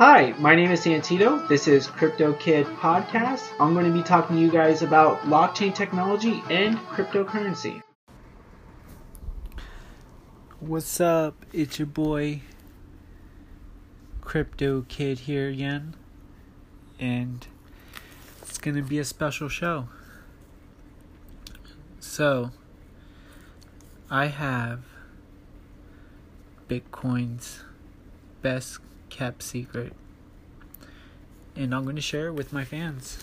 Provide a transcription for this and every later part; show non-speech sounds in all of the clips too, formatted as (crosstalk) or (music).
Hi, my name is Santino. This is Crypto Kid Podcast. I'm going to be talking to you guys about blockchain technology and cryptocurrency. What's up? It's your boy Crypto Kid here again. And it's going to be a special show. So, I have Bitcoin's best kept secret. And I'm going to share it with my fans.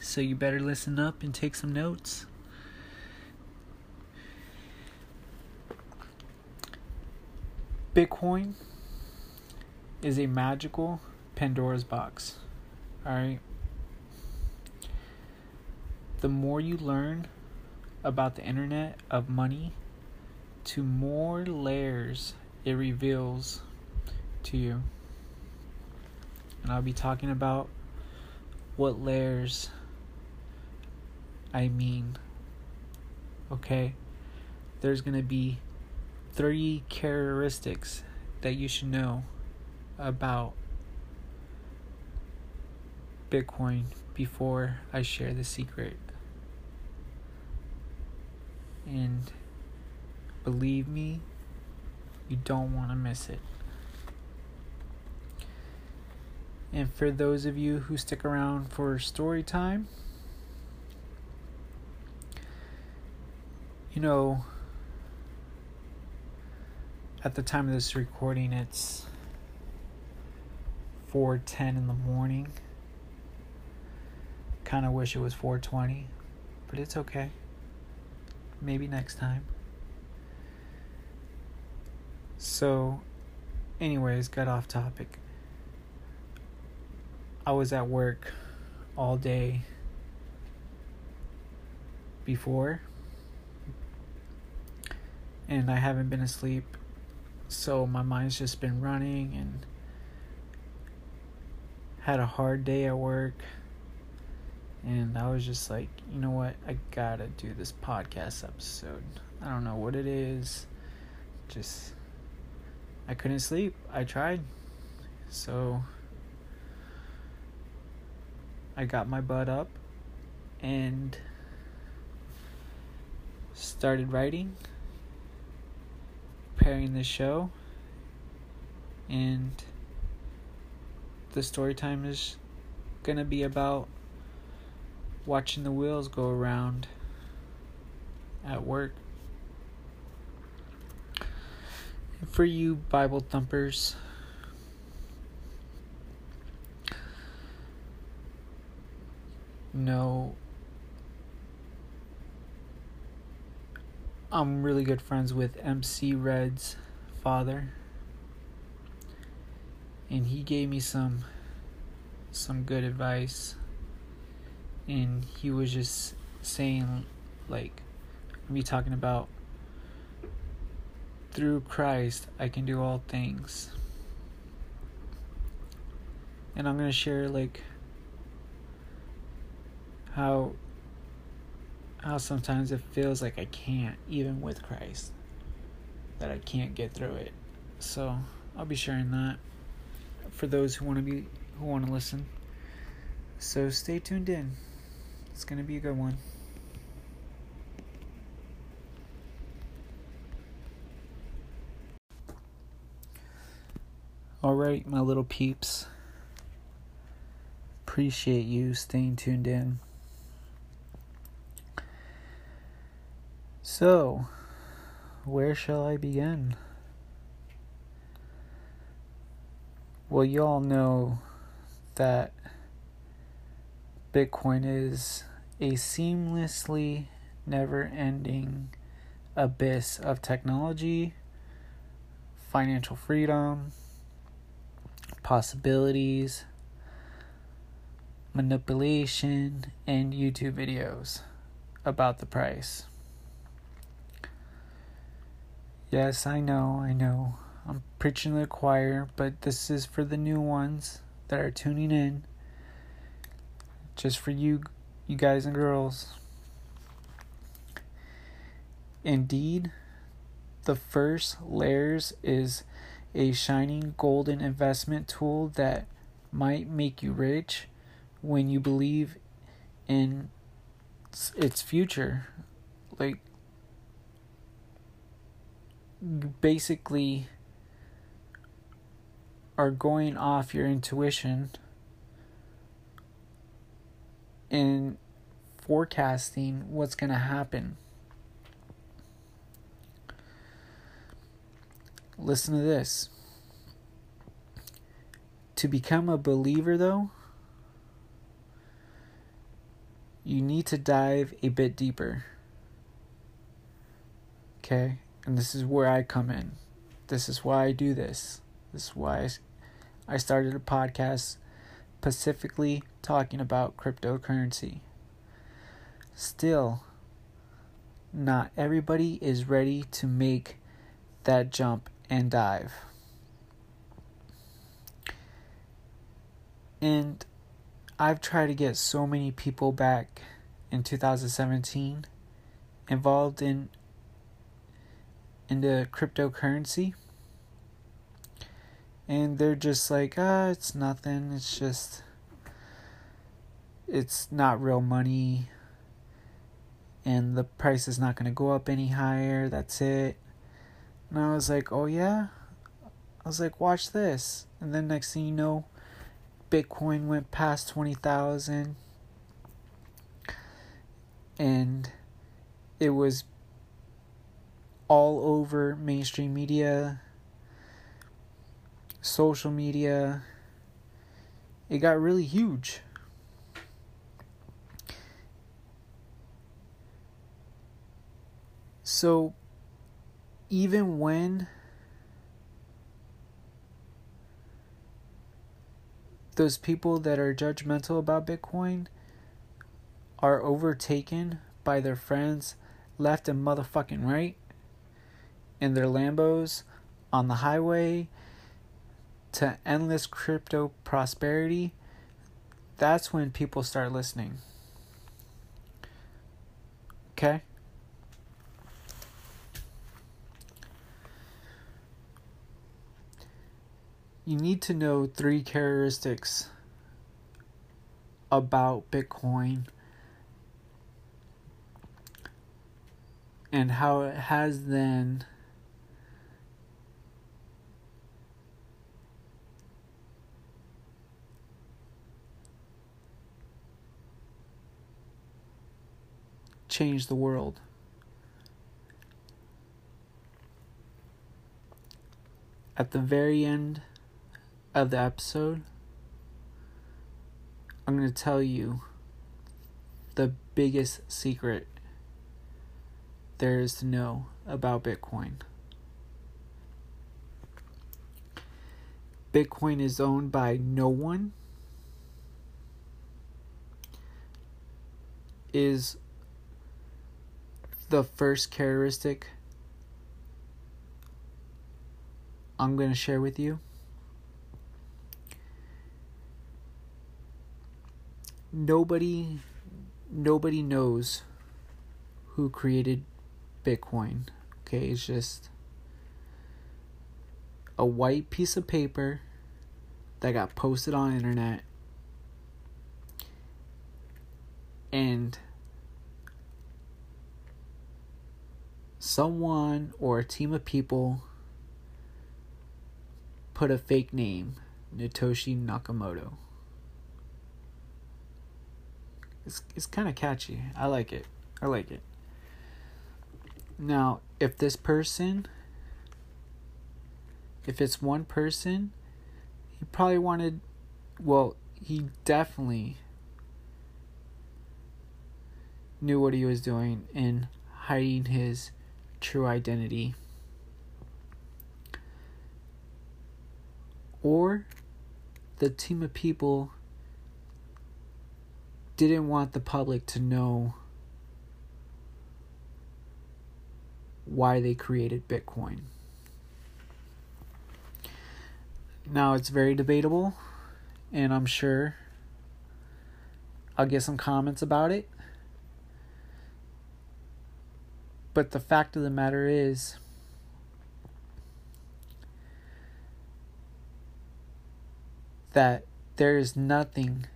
So you better listen up and take some notes. Bitcoin is a magical Pandora's box. Alright? The more you learn about the internet of money, to more layers it reveals to you. And I'll be talking about what layers I mean. Okay? There's going to be three characteristics that you should know about Bitcoin before I share the secret. And believe me, you don't want to miss it. And for those of you who stick around for story time, you know, at the time of this recording, it's 4:10 in the morning. Kind of wish it was 4:20, but it's okay. Maybe next time. So, anyways, got off topic. I was at work all day before and I haven't been asleep so my mind's just been running and had a hard day at work and I was just like, you know what? I got to do this podcast episode. I don't know what it is. Just I couldn't sleep. I tried. So I got my butt up and started writing, preparing the show, and the story time is gonna be about watching the wheels go around at work. For you Bible thumpers, know I'm really good friends with MC Red's father. And he gave me some some good advice. And he was just saying like me talking about through Christ I can do all things. And I'm going to share like how how sometimes it feels like I can't even with Christ that I can't get through it. So, I'll be sharing that for those who want to be who want to listen. So, stay tuned in. It's going to be a good one. All right, my little peeps. Appreciate you staying tuned in. So, where shall I begin? Well, you all know that Bitcoin is a seamlessly never ending abyss of technology, financial freedom, possibilities, manipulation, and YouTube videos about the price. Yes, I know, I know. I'm preaching to the choir, but this is for the new ones that are tuning in. Just for you, you guys and girls. Indeed, the first layers is a shining golden investment tool that might make you rich when you believe in its future. Like, basically are going off your intuition in forecasting what's going to happen. Listen to this. To become a believer, though, you need to dive a bit deeper. Okay? And this is where I come in. This is why I do this. This is why I started a podcast specifically talking about cryptocurrency. Still, not everybody is ready to make that jump and dive. And I've tried to get so many people back in 2017 involved in into cryptocurrency. And they're just like ah it's nothing. It's just it's not real money. And the price is not going to go up any higher. That's it. And i was like oh yeah. I was like watch this. And then next thing you know bitcoin went past 20000 and it was all over mainstream media social media. It got really huge. So, even when those people that are judgmental about Bitcoin are overtaken by their friends left and motherfucking right in their Lambos on the highway to endless crypto prosperity, that's when people start listening. Okay? You need to know three characteristics about Bitcoin and how it has then change the world. At the very end of the episode, I'm going to tell you the biggest secret there is to know about Bitcoin. Bitcoin is owned by no one. Is the first characteristic I'm going to share with you. Nobody nobody knows who created Bitcoin. Okay, it's just a white piece of paper that got posted on internet and someone or a team of people put a fake name, Satoshi Nakamoto. It's it's kind of catchy. I like it. I like it. Now, if this person if it's one person, he probably wanted well, he definitely knew what he was doing in hiding his true identity. Or the team of people didn't want the public to know why they created Bitcoin. Now, it's very debatable, and I'm sure I'll get some comments about it. But the fact of the matter is, that there is nothing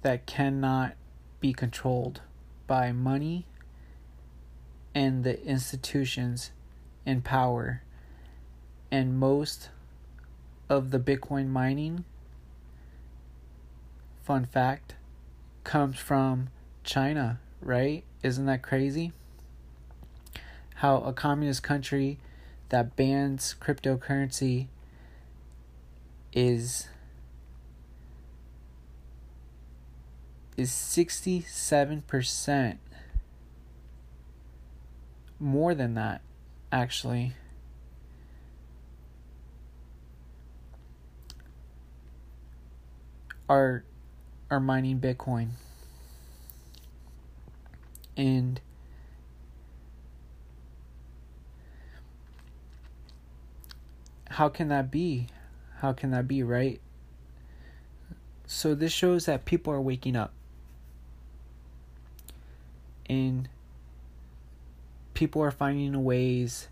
that cannot be controlled by money and the institutions in power. And most of the Bitcoin mining, fun fact, comes from China, right? Isn't that crazy? How a communist country that bans cryptocurrency is is 67% more than that actually are are mining bitcoin and how can that be? How can that be, right? So this shows that people are waking up. And people are finding ways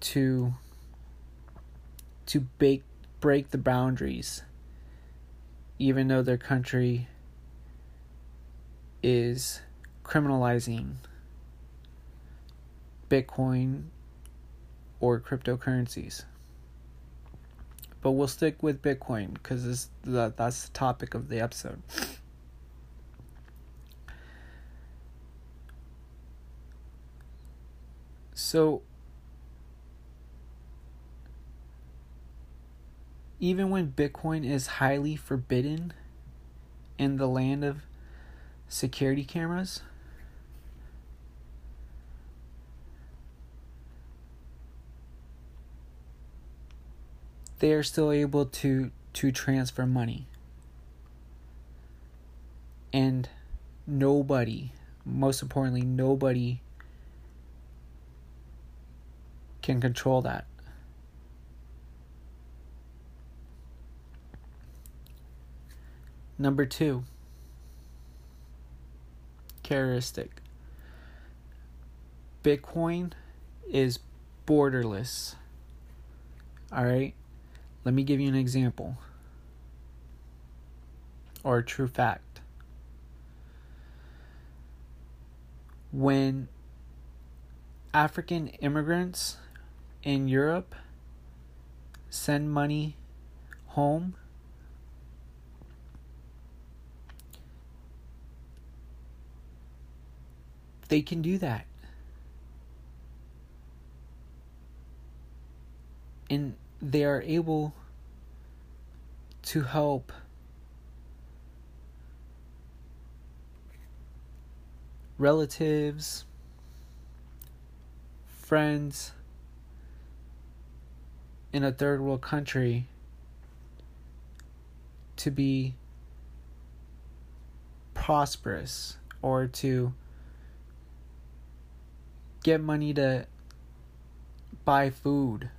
to to break break the boundaries even though their country is criminalizing Bitcoin or cryptocurrencies. But we'll stick with Bitcoin because that, that's the topic of the episode. So, even when Bitcoin is highly forbidden in the land of security cameras, they are still able to to transfer money. And nobody, most importantly, nobody can control that. Number two, characteristic Bitcoin is borderless. All right. Let me give you an example or a true fact. When African immigrants in Europe send money home, they can do that. And they are able to help relatives, friends in a third world country to be prosperous or to get money to buy food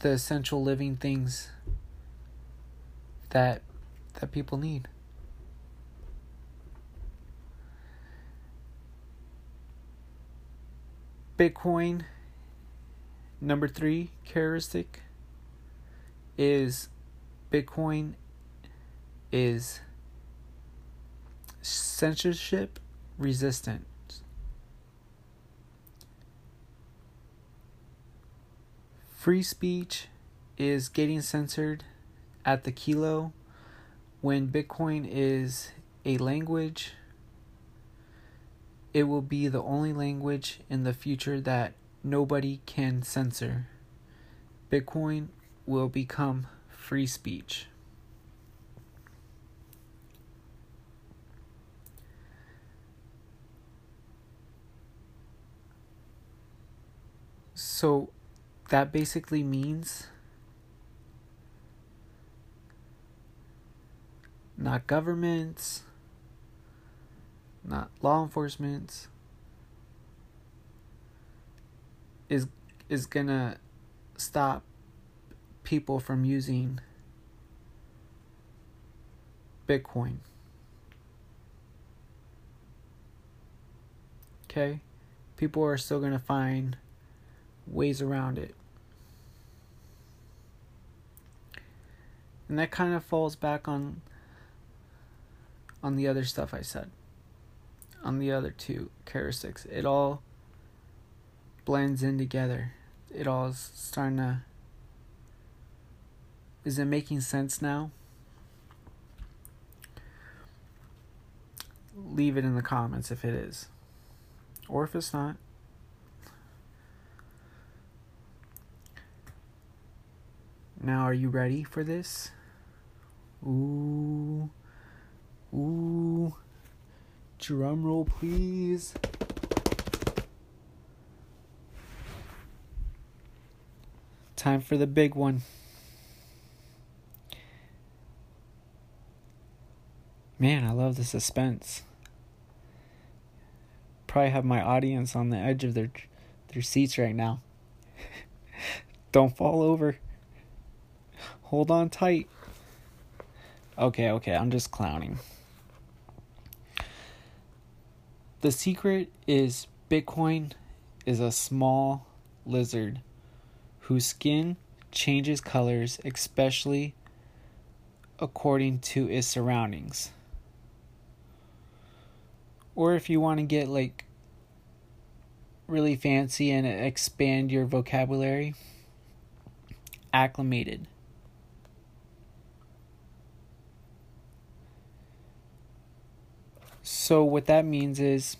the essential living things that that people need. Bitcoin number 3 characteristic is Bitcoin is censorship resistant. Free speech is getting censored at the kilo when Bitcoin is a language. It will be the only language in the future that nobody can censor. Bitcoin will become free speech. So that basically means not governments, not law enforcement is is gonna stop people from using Bitcoin. Okay? people are still going to find ways around it. And that kind of falls back on on the other stuff I said. On the other two characteristics. It all blends in together. It all is starting to is it making sense now? Leave it in the comments if it is. Or if it's not. Now, are you ready for this? Ooh. Ooh. Drum roll, please. Time for the big one. Man, I love the suspense. Probably have my audience on the edge of their their seats right now. (laughs) Don't fall over. Hold on tight. Okay, okay, I'm just clowning. The secret is Bitcoin is a small lizard whose skin changes colors, especially according to its surroundings. Or if you want to get like really fancy and expand your vocabulary, acclimated. So, what that means is,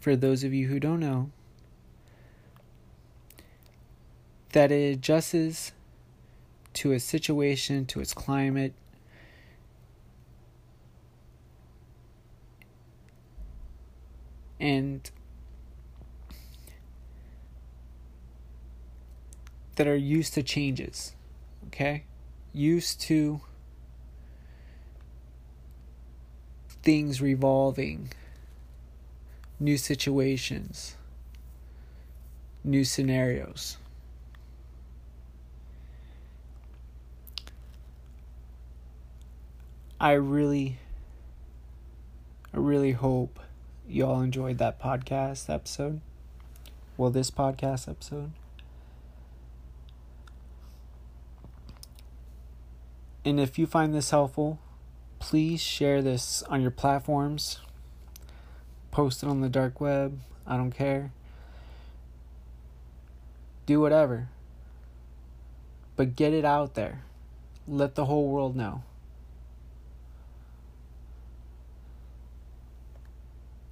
for those of you who don't know, that it adjusts to a situation, to its climate, and that are used to changes, okay? Used to things revolving, new situations, new scenarios. I really, I really hope you all enjoyed that podcast episode. Well, this podcast episode. And if you find this helpful, please share this on your platforms. Post it on the dark web. I don't care. Do whatever. But get it out there. Let the whole world know.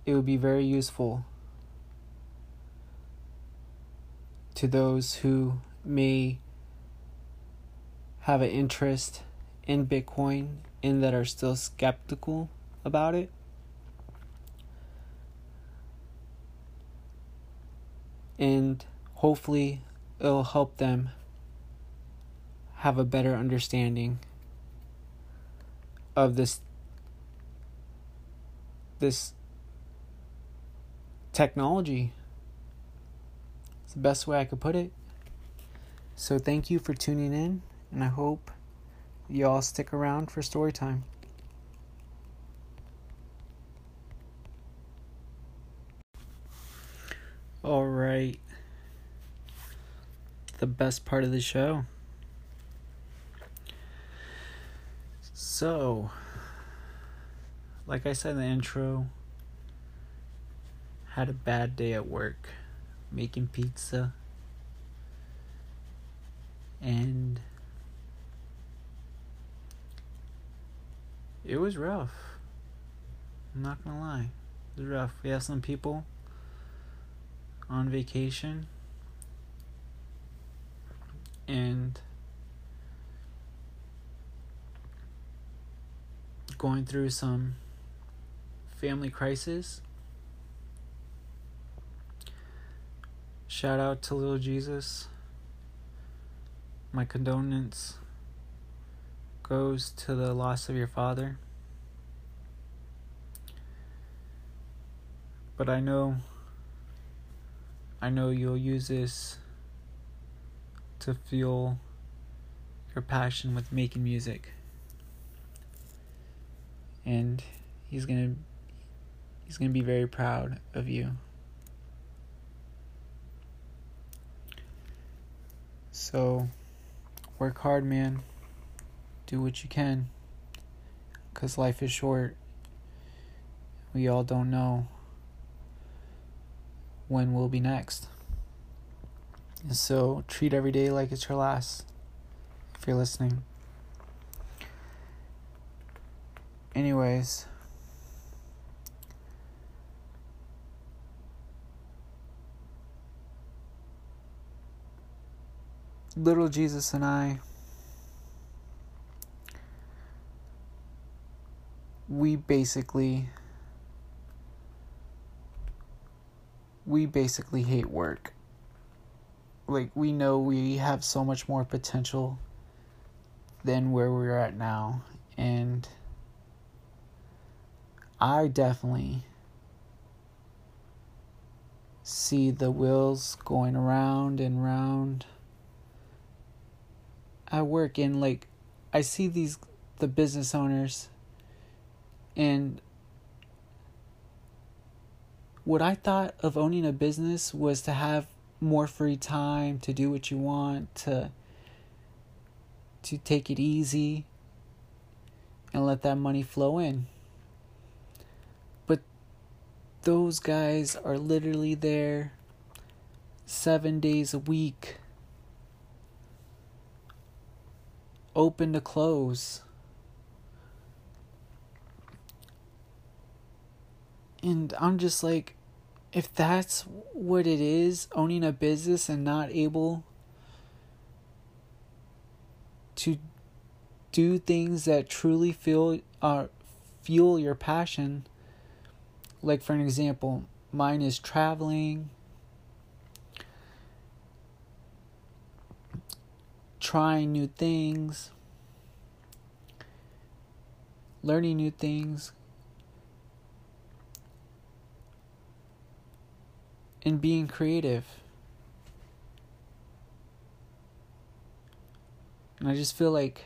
It would be very useful to those who may have an interest in Bitcoin and that are still skeptical about it. And hopefully, it'll help them have a better understanding of this this technology. It's the best way I could put it. So thank you for tuning in and I hope you all stick around for story time. All right. The best part of the show. So, like I said in the intro, had a bad day at work making pizza. And it was rough. I'm not gonna lie. It was rough. We have some people on vacation and going through some family crisis. Shout out to little Jesus. My condolence goes to the loss of your father. But I know I know you'll use this to fuel your passion with making music. And he's going to he's going to be very proud of you. So work hard, man. Do what you can. Because life is short. We all don't know when we'll be next. And so, treat every day like it's your last. If you're listening. Anyways. little Jesus and I, we basically we basically hate work. Like we know we have so much more potential than where we're at now and I definitely see the wheels going around and round I work in like I see these the business owners and what I thought of owning a business was to have more free time to do what you want to to take it easy and let that money flow in but those guys are literally there 7 days a week open to close. And I'm just like, if that's what it is, owning a business and not able to do things that truly feel uh, fuel your passion. Like for an example, mine is traveling, trying new things, learning new things, and being creative. And I just feel like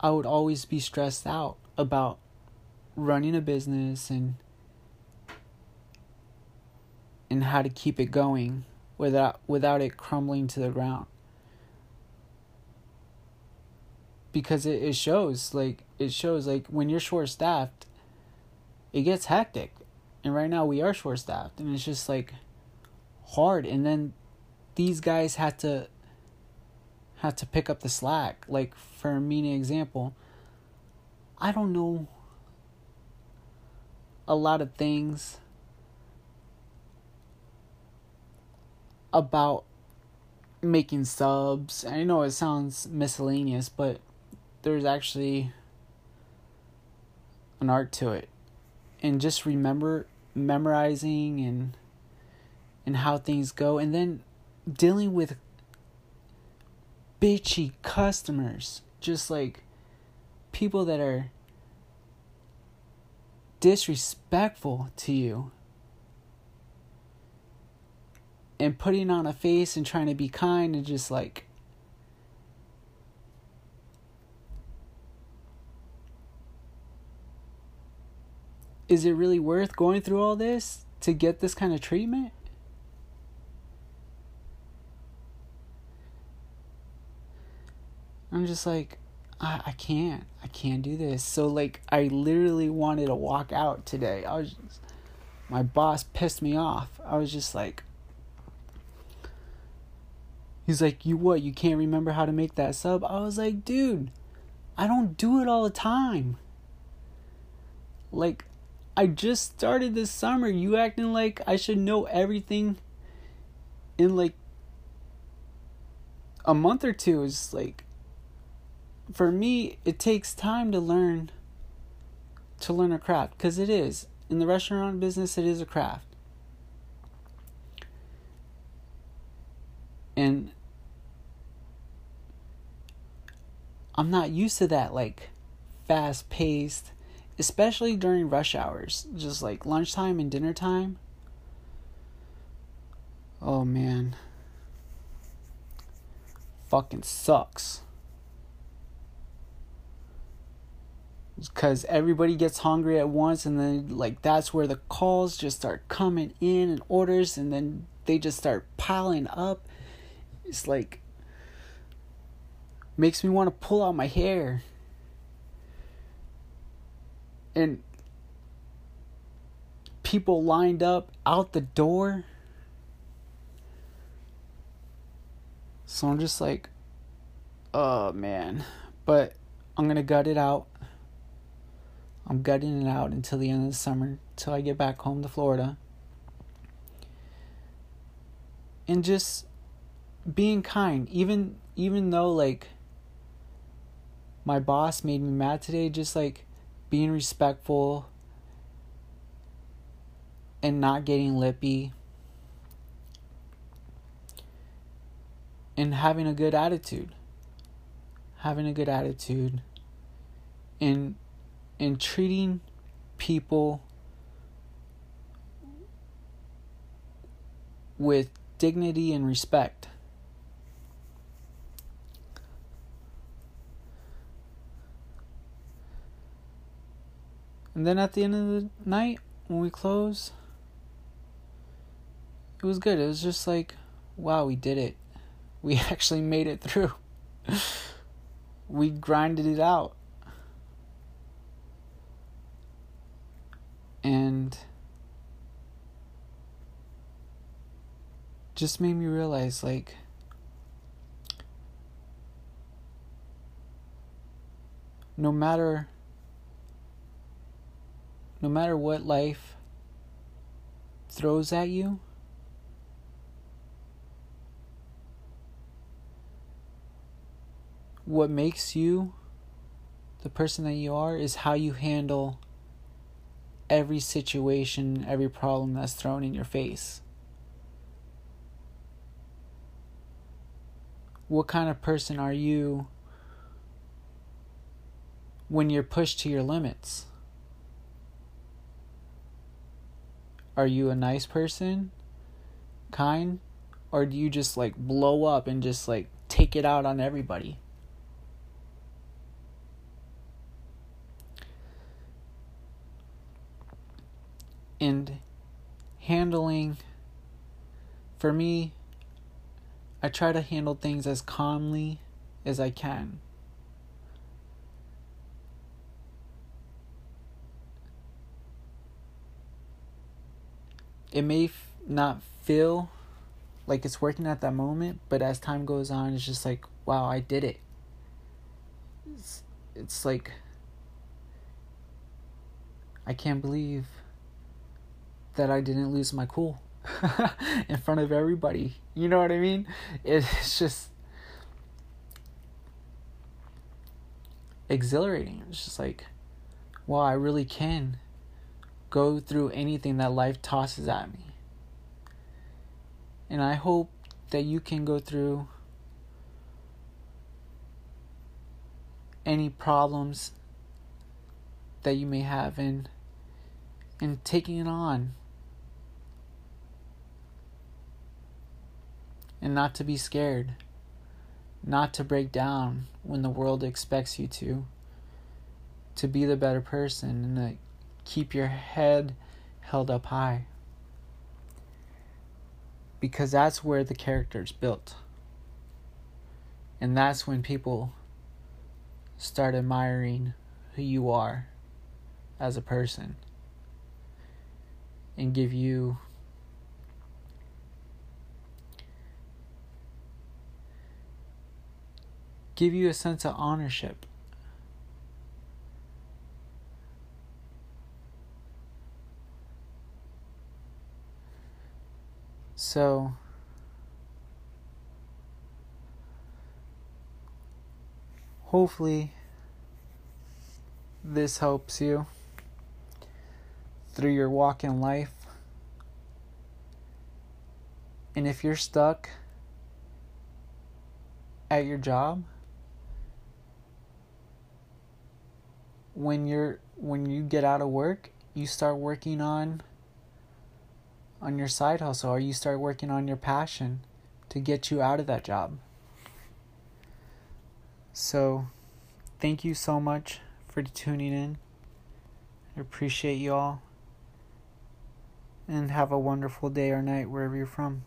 I would always be stressed out about running a business and and how to keep it going without without it crumbling to the ground because it, it shows like it shows like when you're short staffed it gets hectic. And right now we are short staffed and it's just like hard. And then these guys had to had to pick up the slack. Like for a an example i don't know a lot of things about making subs. I know it sounds miscellaneous, but there's actually an art to it. And just remember memorizing and and how things go. And then dealing with bitchy customers, just like people that are disrespectful to you. And putting on a face and trying to be kind and just like is it really worth going through all this to get this kind of treatment? I'm just like, I, I can't. I can't do this. So, like, I literally wanted to walk out today. I was just, my boss pissed me off. I was just like, He's like, You what? You can't remember how to make that sub? I was like, Dude, I don't do it all the time. Like, I just started this summer. You acting like I should know everything in like a month or two is like for me it takes time to learn to learn a craft because it is in the restaurant business it is a craft and I'm not used to that like fast paced, especially during rush hours, just like lunchtime and dinner time. Oh man. Fucking sucks. because everybody gets hungry at once and then like that's where the calls just start coming in and orders and then they just start piling up it's like makes me want to pull out my hair and people lined up out the door. So i'm just like oh man. But i'm gonna gut it out. I'm gutting it out until the end of the summer, till I get back home to Florida. And just being kind, even even though like my boss made me mad today, just like being respectful and not getting lippy and having a good attitude. Having a good attitude and and treating people with dignity and respect. And then at the end of the night, when we close, it was good. It was just like, wow, we did it. (laughs) We actually made it through. (laughs) we grinded it out. and just made me realize like no matter no matter what life throws at you what makes you the person that you are is how you handle every situation, every problem that's thrown in your face. What kind of person are you when you're pushed to your limits? Are you a nice person? Kind? Or do you just like blow up and just like take it out on everybody? and handling for me I try to handle things as calmly as I can. It may f- not feel like it's working at that moment, but as time goes on, it's just like, wow, I did it. It's, it's like, I can't believe that I didn't lose my cool (laughs) in front of everybody. You know what I mean? It's just exhilarating. It's just like, wow, I really can go through anything that life tosses at me. And I hope that you can go through any problems that you may have in and taking it on and not to be scared, not to break down when the world expects you to, to be the better person and to keep your head held up high. Because that's where the character is built. And that's when people start admiring who you are as a person and give you give you a sense of ownership. So, hopefully, this helps you through your walk in life. And if you're stuck at your job, when you're when you get out of work, you start working on on your side hustle or you start working on your passion to get you out of that job. So, thank you so much for tuning in. I appreciate you all. And have a wonderful day or night wherever you're from.